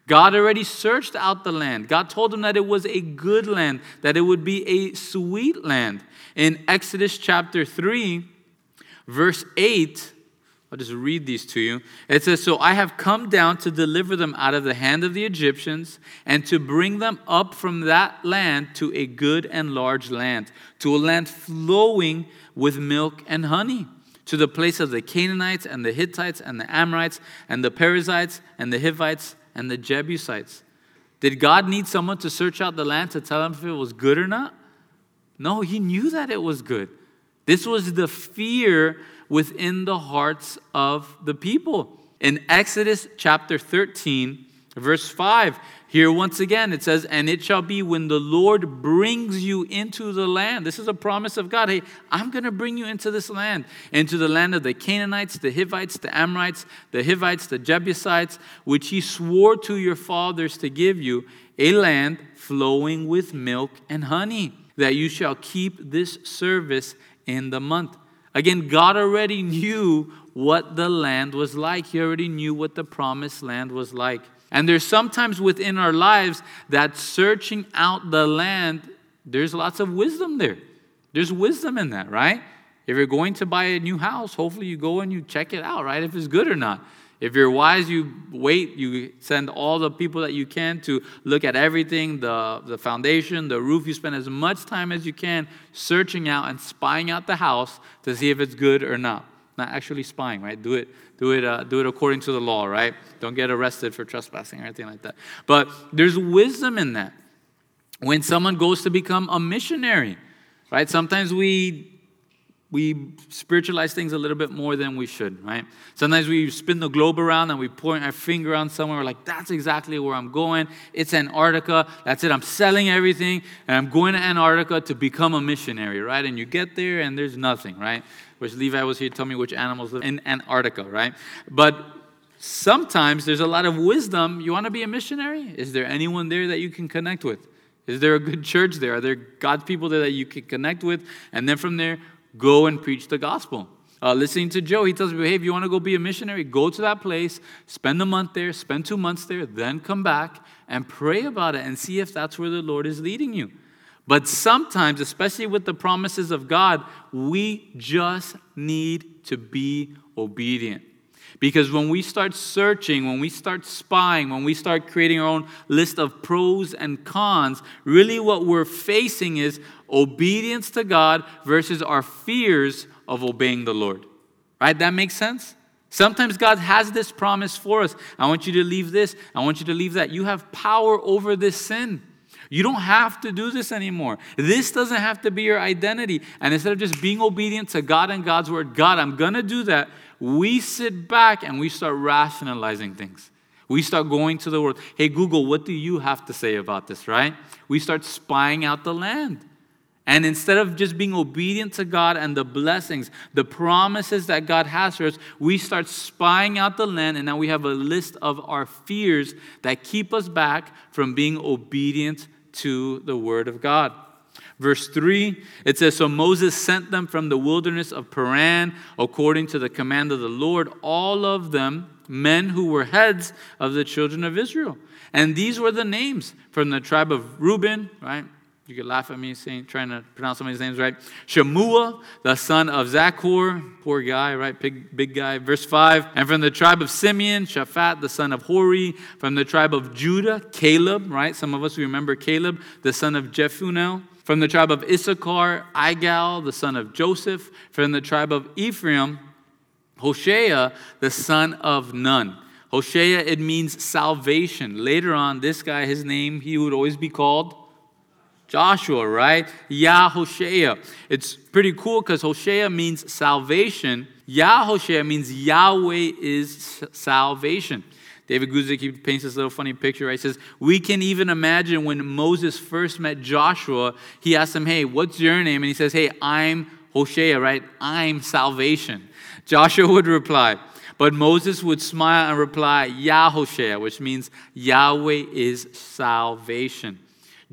God already searched out the land. God told them that it was a good land, that it would be a sweet land. In Exodus chapter 3, verse 8, I'll just read these to you. It says, So I have come down to deliver them out of the hand of the Egyptians and to bring them up from that land to a good and large land, to a land flowing with milk and honey, to the place of the Canaanites and the Hittites and the Amorites and the Perizzites and the Hivites and the Jebusites. Did God need someone to search out the land to tell him if it was good or not? No, he knew that it was good. This was the fear within the hearts of the people. In Exodus chapter 13, verse 5, here once again it says, And it shall be when the Lord brings you into the land. This is a promise of God. Hey, I'm going to bring you into this land, into the land of the Canaanites, the Hivites, the Amorites, the Hivites, the Jebusites, which he swore to your fathers to give you, a land flowing with milk and honey, that you shall keep this service in the month. Again, God already knew what the land was like. He already knew what the promised land was like. And there's sometimes within our lives that searching out the land, there's lots of wisdom there. There's wisdom in that, right? If you're going to buy a new house, hopefully you go and you check it out, right? If it's good or not. If you're wise, you wait, you send all the people that you can to look at everything the, the foundation, the roof. You spend as much time as you can searching out and spying out the house to see if it's good or not. Not actually spying, right? Do it, do it, uh, do it according to the law, right? Don't get arrested for trespassing or anything like that. But there's wisdom in that. When someone goes to become a missionary, right? Sometimes we we spiritualize things a little bit more than we should, right? Sometimes we spin the globe around and we point our finger on somewhere. We're like, that's exactly where I'm going. It's Antarctica. That's it. I'm selling everything and I'm going to Antarctica to become a missionary, right? And you get there and there's nothing, right? Which Levi was here to tell me which animals live in Antarctica, right? But sometimes there's a lot of wisdom. You want to be a missionary? Is there anyone there that you can connect with? Is there a good church there? Are there God's people there that you can connect with? And then from there, Go and preach the gospel. Uh, listening to Joe, he tells me, hey, if you want to go be a missionary, go to that place, spend a month there, spend two months there, then come back and pray about it and see if that's where the Lord is leading you. But sometimes, especially with the promises of God, we just need to be obedient. Because when we start searching, when we start spying, when we start creating our own list of pros and cons, really what we're facing is obedience to God versus our fears of obeying the Lord. Right? That makes sense? Sometimes God has this promise for us. I want you to leave this. I want you to leave that. You have power over this sin. You don't have to do this anymore. This doesn't have to be your identity. And instead of just being obedient to God and God's word, God, I'm going to do that, we sit back and we start rationalizing things. We start going to the world. Hey, Google, what do you have to say about this, right? We start spying out the land. And instead of just being obedient to God and the blessings, the promises that God has for us, we start spying out the land, and now we have a list of our fears that keep us back from being obedient to the Word of God. Verse 3, it says So Moses sent them from the wilderness of Paran according to the command of the Lord, all of them men who were heads of the children of Israel. And these were the names from the tribe of Reuben, right? You could laugh at me saying, trying to pronounce some of these names right. Shemua, the son of Zachor, poor guy, right? Big, big guy. Verse 5. And from the tribe of Simeon, Shaphat, the son of Hori. From the tribe of Judah, Caleb, right? Some of us remember Caleb, the son of Jephunneh. From the tribe of Issachar, Igal, the son of Joseph. From the tribe of Ephraim, Hoshea, the son of Nun. Hoshea, it means salvation. Later on, this guy, his name, he would always be called Joshua, right? Yahoshea. It's pretty cool because Hoshea means salvation. Yahoshea means Yahweh is salvation. David Guzik, he paints this little funny picture, right? He says, We can even imagine when Moses first met Joshua, he asked him, Hey, what's your name? And he says, Hey, I'm Hoshea, right? I'm salvation. Joshua would reply, but Moses would smile and reply, Yahoshea, which means Yahweh is salvation.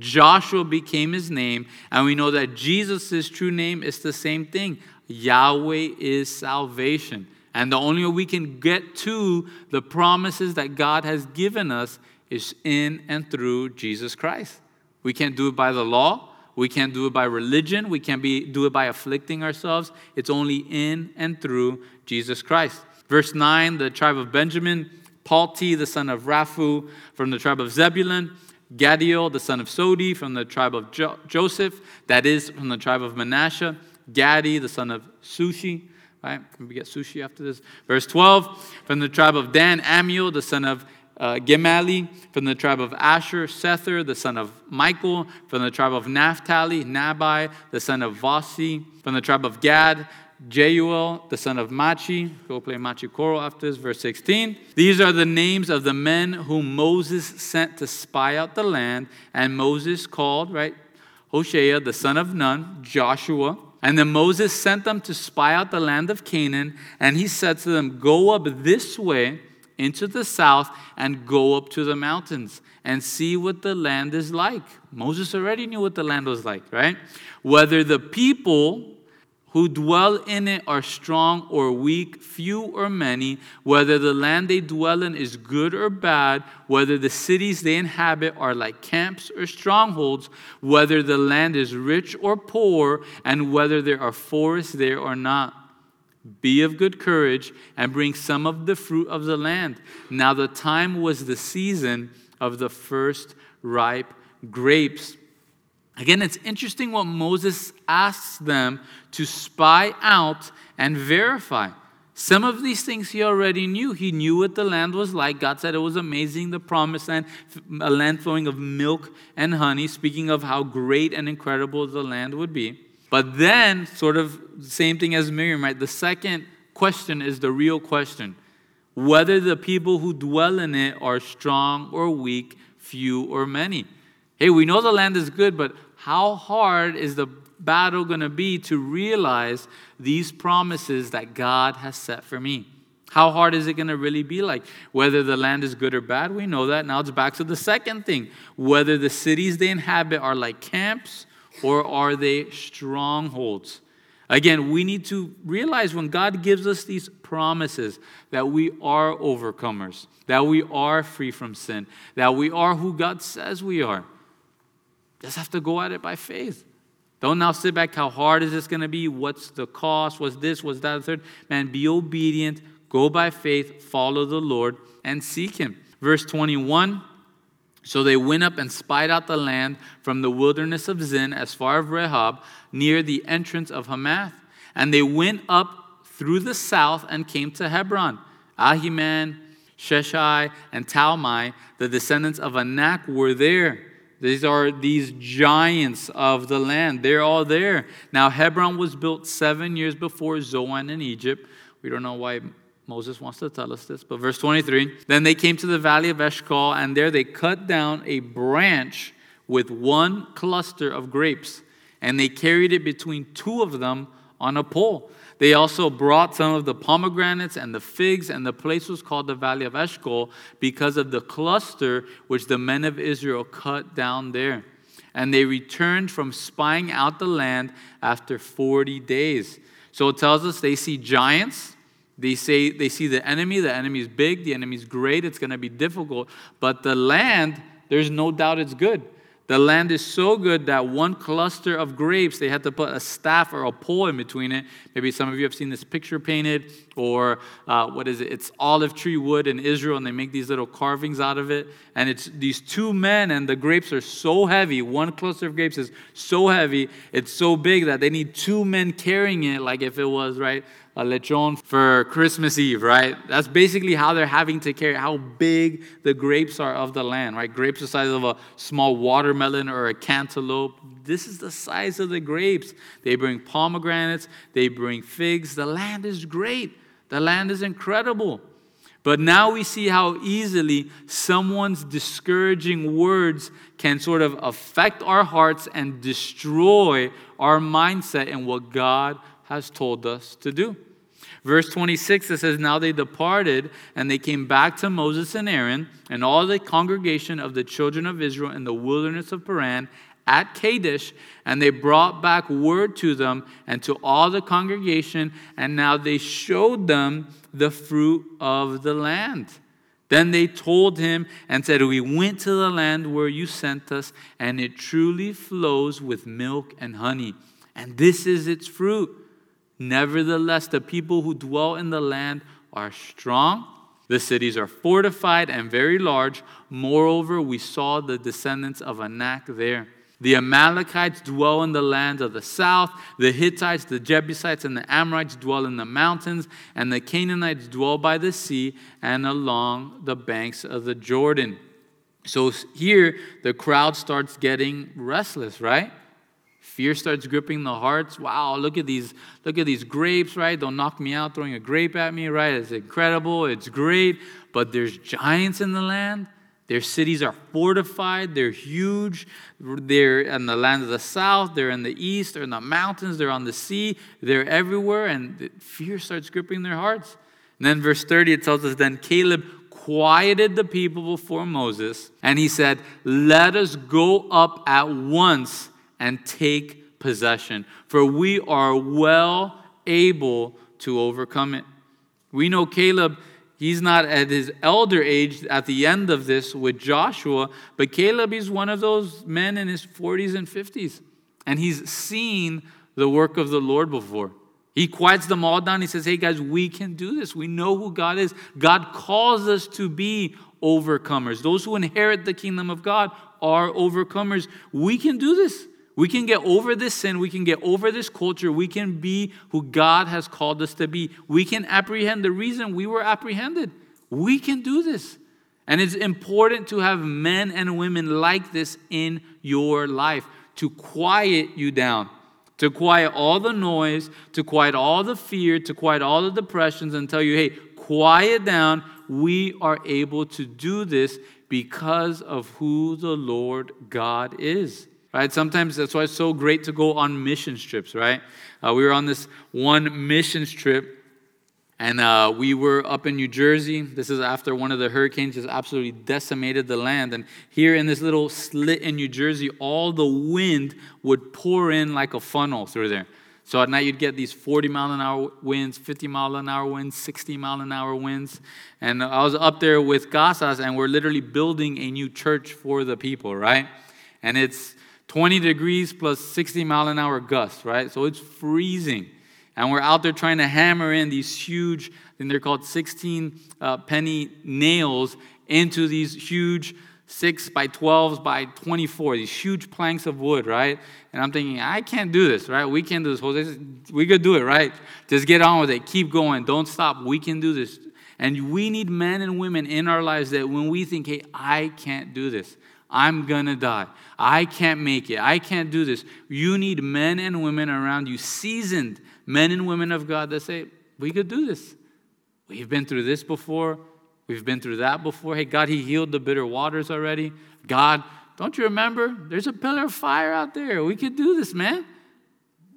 Joshua became his name, and we know that Jesus' true name is the same thing Yahweh is salvation. And the only way we can get to the promises that God has given us is in and through Jesus Christ. We can't do it by the law. We can't do it by religion. We can't be, do it by afflicting ourselves. It's only in and through Jesus Christ. Verse 9 the tribe of Benjamin, Palti, the son of Raphu, from the tribe of Zebulun, Gaddiel, the son of Sodi, from the tribe of jo- Joseph, that is, from the tribe of Manasseh, Gadi, the son of Sushi, right? We get sushi after this. Verse 12, from the tribe of Dan, Amiel, the son of uh, Gemali, from the tribe of Asher, Sethur, the son of Michael, from the tribe of Naphtali, Nabai, the son of Vosi, from the tribe of Gad, Jeuel, the son of Machi. Go play Machi Koro after this, verse 16. These are the names of the men whom Moses sent to spy out the land. And Moses called, right, Hoshea, the son of Nun, Joshua. And then Moses sent them to spy out the land of Canaan. And he said to them, Go up this way into the south and go up to the mountains and see what the land is like. Moses already knew what the land was like, right? Whether the people who dwell in it are strong or weak, few or many, whether the land they dwell in is good or bad, whether the cities they inhabit are like camps or strongholds, whether the land is rich or poor, and whether there are forests there or not. Be of good courage and bring some of the fruit of the land. Now the time was the season of the first ripe grapes. Again, it's interesting what Moses asks them to spy out and verify. Some of these things he already knew. He knew what the land was like. God said it was amazing, the promised land, a land flowing of milk and honey, speaking of how great and incredible the land would be. But then, sort of same thing as Miriam, right? The second question is the real question whether the people who dwell in it are strong or weak, few or many. Hey, we know the land is good, but how hard is the battle going to be to realize these promises that God has set for me? How hard is it going to really be like? Whether the land is good or bad, we know that. Now it's back to the second thing whether the cities they inhabit are like camps or are they strongholds? Again, we need to realize when God gives us these promises that we are overcomers, that we are free from sin, that we are who God says we are. Just have to go at it by faith. Don't now sit back. How hard is this going to be? What's the cost? What's this? What's that? Third. Man, be obedient. Go by faith. Follow the Lord and seek Him. Verse 21 So they went up and spied out the land from the wilderness of Zin as far as Rehob, near the entrance of Hamath. And they went up through the south and came to Hebron. Ahiman, Sheshai, and Talmai, the descendants of Anak, were there. These are these giants of the land. They're all there. Now, Hebron was built seven years before Zoan in Egypt. We don't know why Moses wants to tell us this, but verse 23 Then they came to the valley of Eshcol, and there they cut down a branch with one cluster of grapes, and they carried it between two of them on a pole. They also brought some of the pomegranates and the figs, and the place was called the Valley of Eshcol because of the cluster which the men of Israel cut down there. And they returned from spying out the land after 40 days. So it tells us they see giants. They say they see the enemy. The enemy is big. The enemy is great. It's going to be difficult. But the land, there's no doubt it's good. The land is so good that one cluster of grapes, they had to put a staff or a pole in between it. Maybe some of you have seen this picture painted, or uh, what is it? It's olive tree wood in Israel, and they make these little carvings out of it. And it's these two men, and the grapes are so heavy. One cluster of grapes is so heavy, it's so big that they need two men carrying it, like if it was, right? A lechon for Christmas Eve, right? That's basically how they're having to carry how big the grapes are of the land, right? Grapes the size of a small watermelon or a cantaloupe. This is the size of the grapes. They bring pomegranates, they bring figs. The land is great. The land is incredible. But now we see how easily someone's discouraging words can sort of affect our hearts and destroy our mindset and what God has told us to do. Verse 26, it says, Now they departed, and they came back to Moses and Aaron, and all the congregation of the children of Israel in the wilderness of Paran at Kadesh, and they brought back word to them and to all the congregation, and now they showed them the fruit of the land. Then they told him and said, We went to the land where you sent us, and it truly flows with milk and honey, and this is its fruit. Nevertheless, the people who dwell in the land are strong. The cities are fortified and very large. Moreover, we saw the descendants of Anak there. The Amalekites dwell in the land of the south. The Hittites, the Jebusites, and the Amorites dwell in the mountains. And the Canaanites dwell by the sea and along the banks of the Jordan. So here, the crowd starts getting restless, right? Fear starts gripping the hearts. Wow, look at these, look at these grapes, right? Don't knock me out throwing a grape at me, right? It's incredible, it's great, but there's giants in the land. Their cities are fortified, they're huge. They're in the land of the south, they're in the east, they're in the mountains, they're on the sea, they're everywhere, and fear starts gripping their hearts. And then verse 30 it tells us then Caleb quieted the people before Moses, and he said, Let us go up at once and take possession, for we are well able to overcome it. We know Caleb, he's not at his elder age at the end of this with Joshua, but Caleb is one of those men in his 40s and 50s, and he's seen the work of the Lord before. He quiets them all down. He says, Hey guys, we can do this. We know who God is. God calls us to be overcomers. Those who inherit the kingdom of God are overcomers. We can do this. We can get over this sin. We can get over this culture. We can be who God has called us to be. We can apprehend the reason we were apprehended. We can do this. And it's important to have men and women like this in your life to quiet you down, to quiet all the noise, to quiet all the fear, to quiet all the depressions, and tell you, hey, quiet down. We are able to do this because of who the Lord God is right? Sometimes that's why it's so great to go on mission trips, right? Uh, we were on this one mission trip, and uh, we were up in New Jersey. This is after one of the hurricanes just absolutely decimated the land. And here in this little slit in New Jersey, all the wind would pour in like a funnel through there. So at night you'd get these 40 mile an hour winds, 50 mile an hour winds, 60 mile an hour winds. And I was up there with Casas, and we're literally building a new church for the people, right? And it's 20 degrees plus 60 mile an hour gusts, right? So it's freezing. And we're out there trying to hammer in these huge, and they're called 16 uh, penny nails into these huge 6 by 12s by 24, these huge planks of wood, right? And I'm thinking, I can't do this, right? We can do this. Jose, we could do it, right? Just get on with it. Keep going. Don't stop. We can do this. And we need men and women in our lives that when we think, hey, I can't do this, I'm gonna die. I can't make it. I can't do this. You need men and women around you, seasoned men and women of God that say, We could do this. We've been through this before. We've been through that before. Hey, God, He healed the bitter waters already. God, don't you remember? There's a pillar of fire out there. We could do this, man.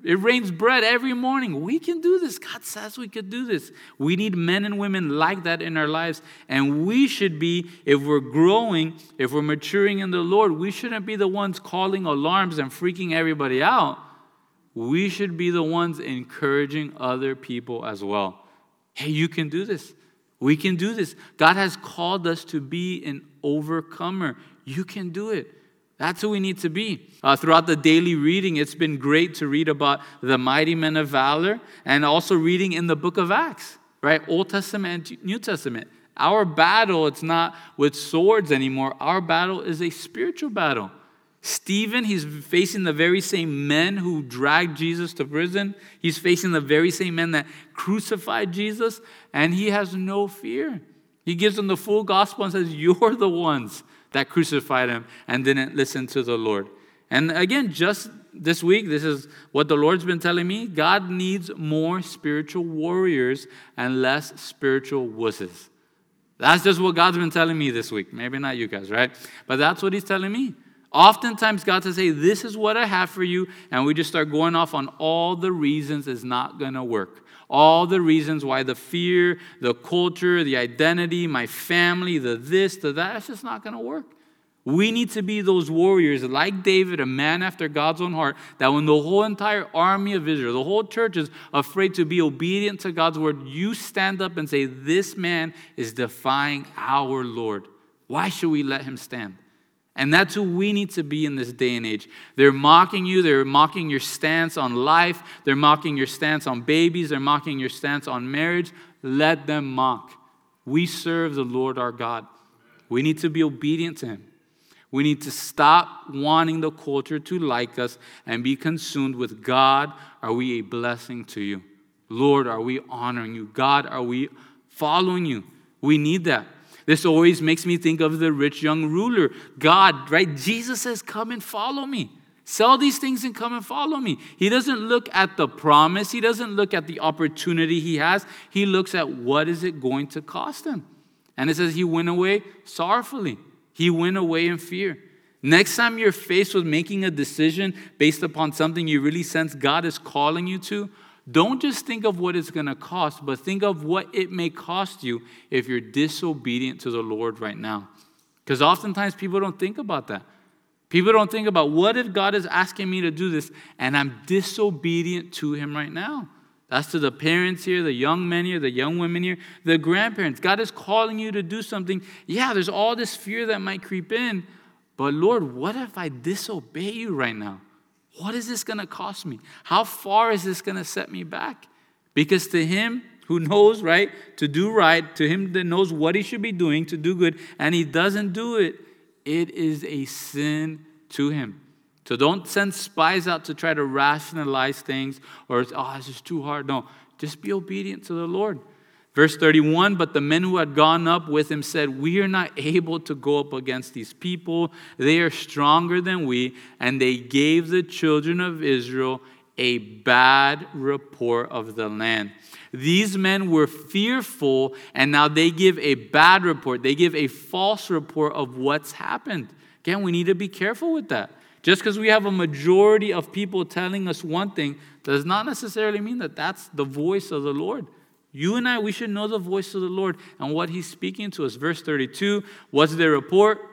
It rains bread every morning. We can do this. God says we could do this. We need men and women like that in our lives. And we should be, if we're growing, if we're maturing in the Lord, we shouldn't be the ones calling alarms and freaking everybody out. We should be the ones encouraging other people as well. Hey, you can do this. We can do this. God has called us to be an overcomer. You can do it. That's who we need to be. Uh, throughout the daily reading, it's been great to read about the mighty men of valor and also reading in the book of Acts, right? Old Testament and New Testament. Our battle, it's not with swords anymore. Our battle is a spiritual battle. Stephen, he's facing the very same men who dragged Jesus to prison. He's facing the very same men that crucified Jesus, and he has no fear. He gives them the full gospel and says, You're the ones that crucified him and didn't listen to the Lord. And again, just this week, this is what the Lord's been telling me God needs more spiritual warriors and less spiritual wusses. That's just what God's been telling me this week. Maybe not you guys, right? But that's what He's telling me. Oftentimes, God says, Hey, this is what I have for you. And we just start going off on all the reasons it's not going to work all the reasons why the fear, the culture, the identity, my family, the this, the that, it's just not going to work. We need to be those warriors like David, a man after God's own heart, that when the whole entire army of Israel, the whole church is afraid to be obedient to God's word, you stand up and say, This man is defying our Lord. Why should we let him stand? And that's who we need to be in this day and age. They're mocking you. They're mocking your stance on life. They're mocking your stance on babies. They're mocking your stance on marriage. Let them mock. We serve the Lord our God. We need to be obedient to Him. We need to stop wanting the culture to like us and be consumed with God, are we a blessing to you? Lord, are we honoring you? God, are we following you? We need that. This always makes me think of the rich young ruler. God, right? Jesus says, Come and follow me. Sell these things and come and follow me. He doesn't look at the promise, he doesn't look at the opportunity he has. He looks at what is it going to cost him. And it says he went away sorrowfully. He went away in fear. Next time you're faced with making a decision based upon something you really sense God is calling you to, don't just think of what it's going to cost, but think of what it may cost you if you're disobedient to the Lord right now. Because oftentimes people don't think about that. People don't think about what if God is asking me to do this and I'm disobedient to Him right now? That's to the parents here, the young men here, the young women here, the grandparents. God is calling you to do something. Yeah, there's all this fear that might creep in, but Lord, what if I disobey you right now? What is this going to cost me? How far is this going to set me back? Because to Him, who knows, right, to do right, to him that knows what he should be doing to do good, and he doesn't do it, it is a sin to him. So don't send spies out to try to rationalize things or, oh, this is too hard. No, just be obedient to the Lord. Verse 31 But the men who had gone up with him said, We are not able to go up against these people. They are stronger than we. And they gave the children of Israel a bad report of the land. These men were fearful, and now they give a bad report. They give a false report of what's happened. Again, we need to be careful with that. Just because we have a majority of people telling us one thing does not necessarily mean that that's the voice of the Lord. You and I, we should know the voice of the Lord and what He's speaking to us. Verse 32 What's their report?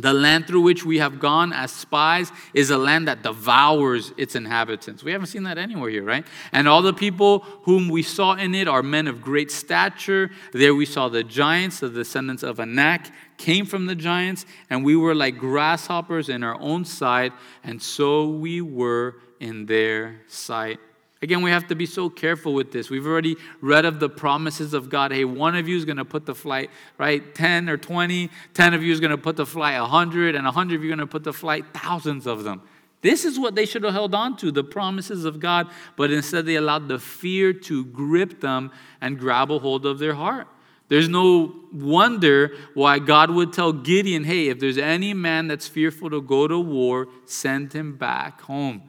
The land through which we have gone as spies is a land that devours its inhabitants. We haven't seen that anywhere here, right? And all the people whom we saw in it are men of great stature. There we saw the giants, the descendants of Anak, came from the giants, and we were like grasshoppers in our own sight, and so we were in their sight. Again, we have to be so careful with this. We've already read of the promises of God. Hey, one of you is going to put the flight, right? 10 or 20. 10 of you is going to put the flight 100, and 100 of you are going to put the flight thousands of them. This is what they should have held on to, the promises of God, but instead they allowed the fear to grip them and grab a hold of their heart. There's no wonder why God would tell Gideon, hey, if there's any man that's fearful to go to war, send him back home.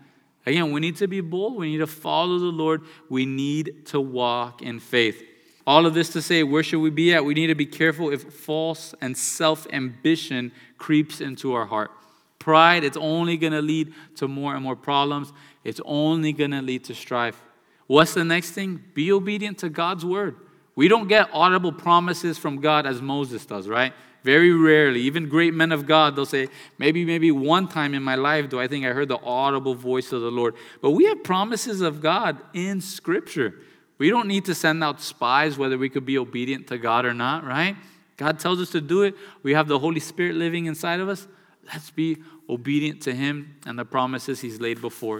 Again, we need to be bold. We need to follow the Lord. We need to walk in faith. All of this to say, where should we be at? We need to be careful if false and self ambition creeps into our heart. Pride, it's only going to lead to more and more problems. It's only going to lead to strife. What's the next thing? Be obedient to God's word. We don't get audible promises from God as Moses does, right? Very rarely, even great men of God, they'll say, maybe, maybe one time in my life do I think I heard the audible voice of the Lord. But we have promises of God in Scripture. We don't need to send out spies whether we could be obedient to God or not, right? God tells us to do it. We have the Holy Spirit living inside of us. Let's be obedient to Him and the promises He's laid before us.